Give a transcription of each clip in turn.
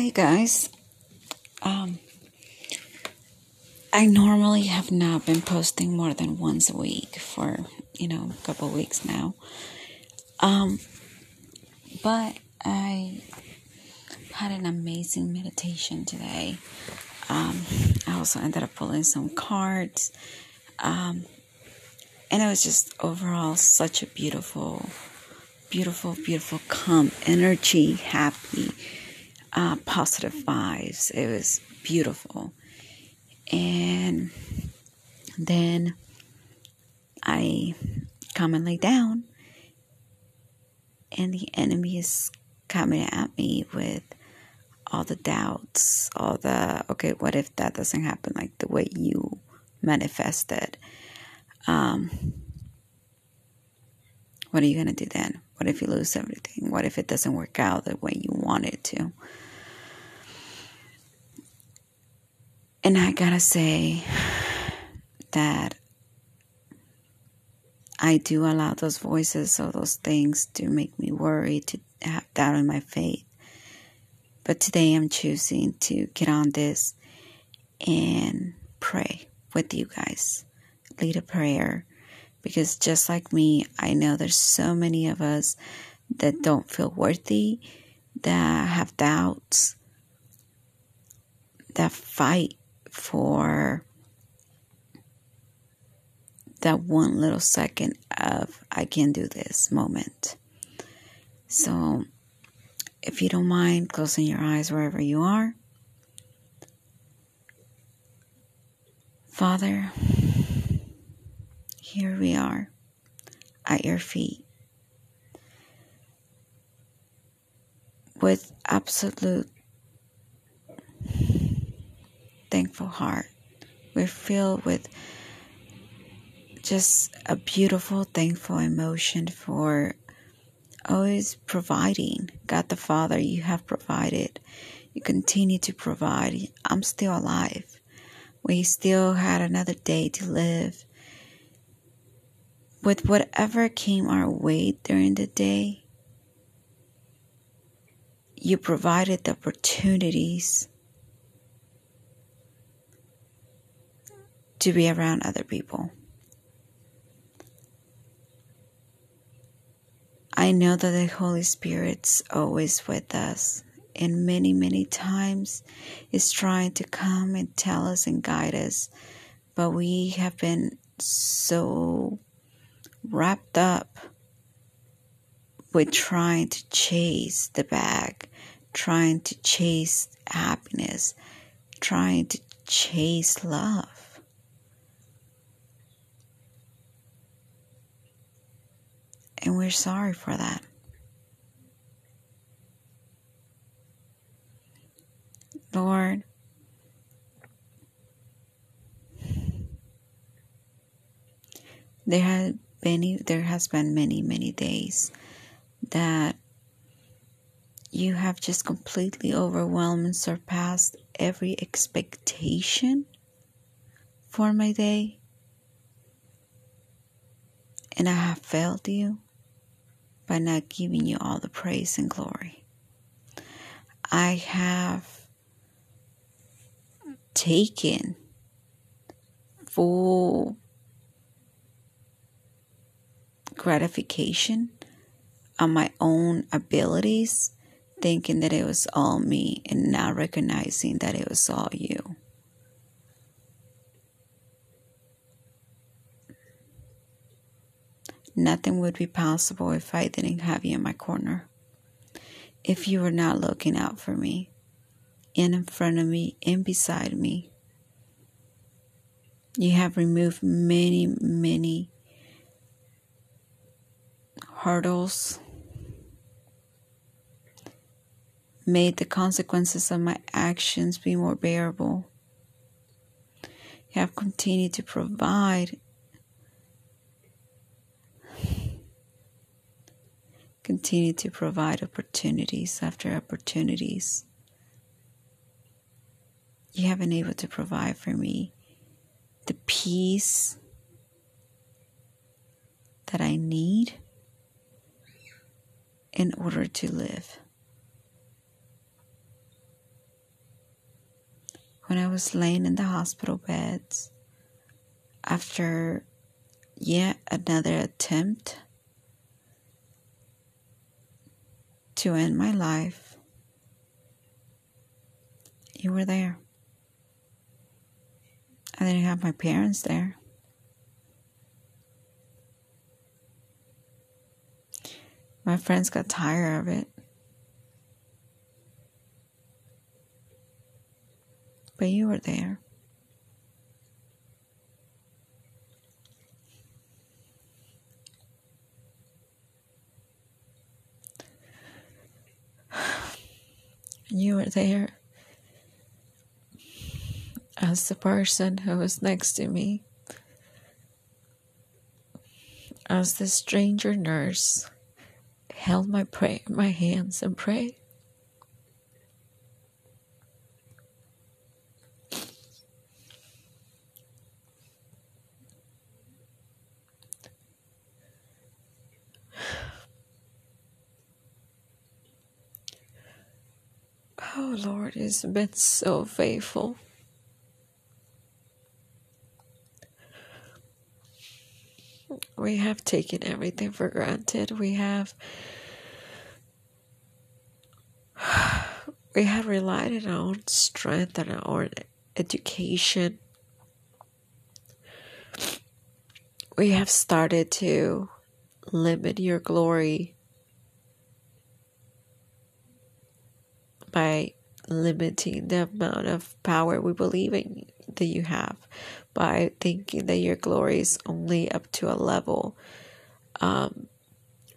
Hey guys. Um I normally have not been posting more than once a week for, you know, a couple weeks now. Um but I had an amazing meditation today. Um I also ended up pulling some cards. Um and it was just overall such a beautiful beautiful beautiful calm energy, happy uh, positive vibes. It was beautiful. And then I come and lay down, and the enemy is coming at me with all the doubts, all the okay, what if that doesn't happen like the way you manifested? Um, what are you going to do then? What if you lose everything? What if it doesn't work out the way you want it to? And I gotta say that I do allow those voices or those things to make me worry, to have doubt in my faith. But today I'm choosing to get on this and pray with you guys. Lead a prayer because just like me, I know there's so many of us that don't feel worthy, that have doubts, that fight for that one little second of I can do this moment. So, if you don't mind closing your eyes wherever you are, Father, here we are at your feet with absolute thankful heart. We're filled with just a beautiful, thankful emotion for always providing. God the Father, you have provided. You continue to provide. I'm still alive. We still had another day to live with whatever came our way during the day, you provided the opportunities to be around other people. I know that the Holy Spirit's always with us, and many, many times is trying to come and tell us and guide us, but we have been so wrapped up with trying to chase the bag, trying to chase happiness, trying to chase love. And we're sorry for that. Lord, there had many there has been many many days that you have just completely overwhelmed and surpassed every expectation for my day and I have failed you by not giving you all the praise and glory. I have taken full gratification on my own abilities, thinking that it was all me and not recognizing that it was all you. Nothing would be possible if I didn't have you in my corner. If you were not looking out for me, in front of me, and beside me. You have removed many, many hurdles, made the consequences of my actions be more bearable. You have continued to provide, continue to provide opportunities after opportunities. You have been able to provide for me the peace that I need in order to live. when I was laying in the hospital beds after yet another attempt to end my life, you were there. I didn't have my parents there. My friends got tired of it. But you were there. You were there as the person who was next to me, as the stranger nurse held my pray my hands and prayed. Oh Lord, it's been so faithful. We have taken everything for granted. We have we have relied on our own strength and our own education. We have started to limit your glory by limiting the amount of power we believe in that you have by thinking that your glory is only up to a level um,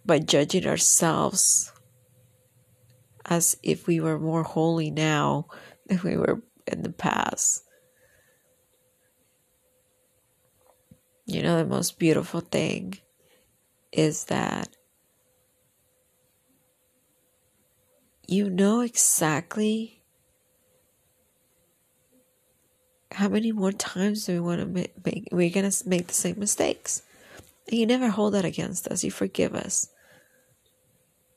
by judging ourselves as if we were more holy now than we were in the past. You know the most beautiful thing is that you know exactly how many more times do we want to make, make we're to make the same mistakes. And you never hold that against us you forgive us.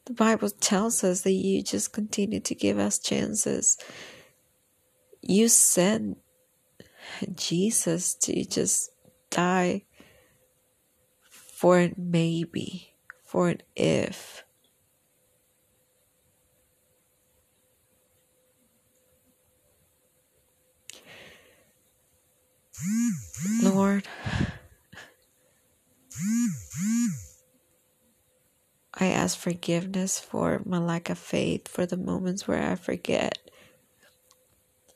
The bible tells us that you just continue to give us chances. You sent jesus to just die for an maybe for an if Lord, I ask forgiveness for my lack of faith, for the moments where I forget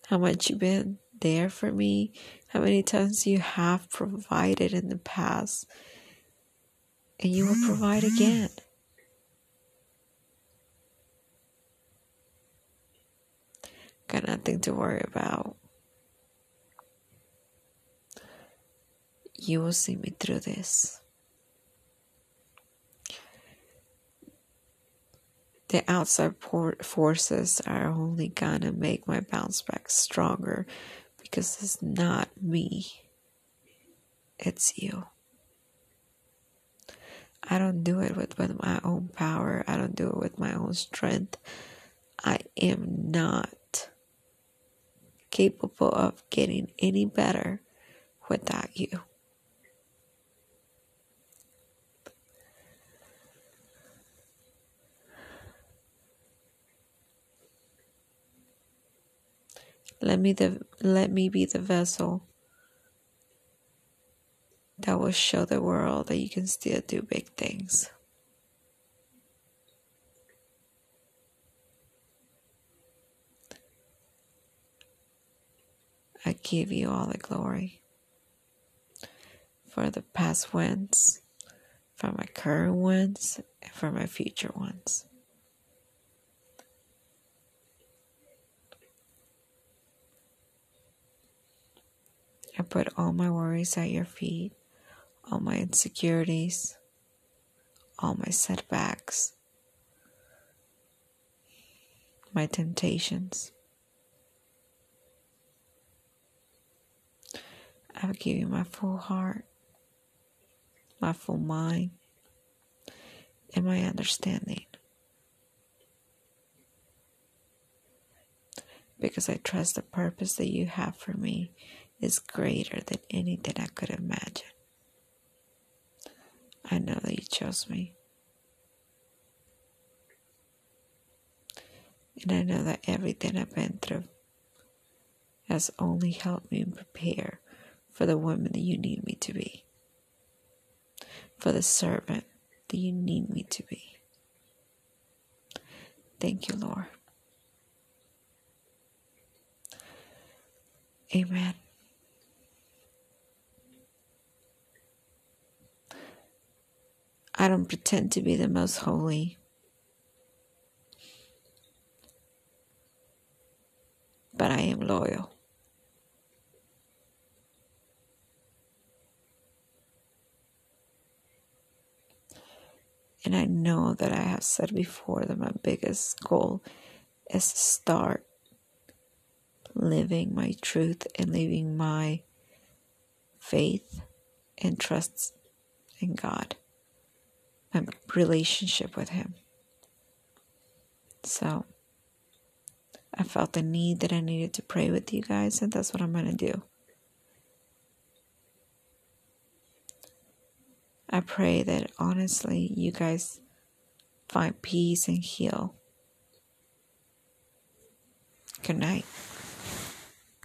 how much you've been there for me, how many times you have provided in the past, and you will provide again. Got nothing to worry about. You will see me through this. The outside forces are only gonna make my bounce back stronger because it's not me, it's you. I don't do it with, with my own power, I don't do it with my own strength. I am not capable of getting any better without you. Let me the let me be the vessel that will show the world that you can still do big things. I give you all the glory for the past ones, for my current ones, and for my future ones. I put all my worries at your feet, all my insecurities, all my setbacks, my temptations. I will give you my full heart, my full mind, and my understanding. because I trust the purpose that you have for me is greater than anything I could imagine. I know that you chose me. And I know that everything I've been through has only helped me prepare for the woman that you need me to be, for the servant that you need me to be. Thank you, Lord. Amen. I don't pretend to be the most holy. But I am loyal. And I know that I have said before that my biggest goal is to start living my truth and living my faith and trust in God, my relationship with Him. So I felt the need that I needed to pray with you guys, and that's what I'm going to do. I pray that honestly you guys find peace and heal. Good night.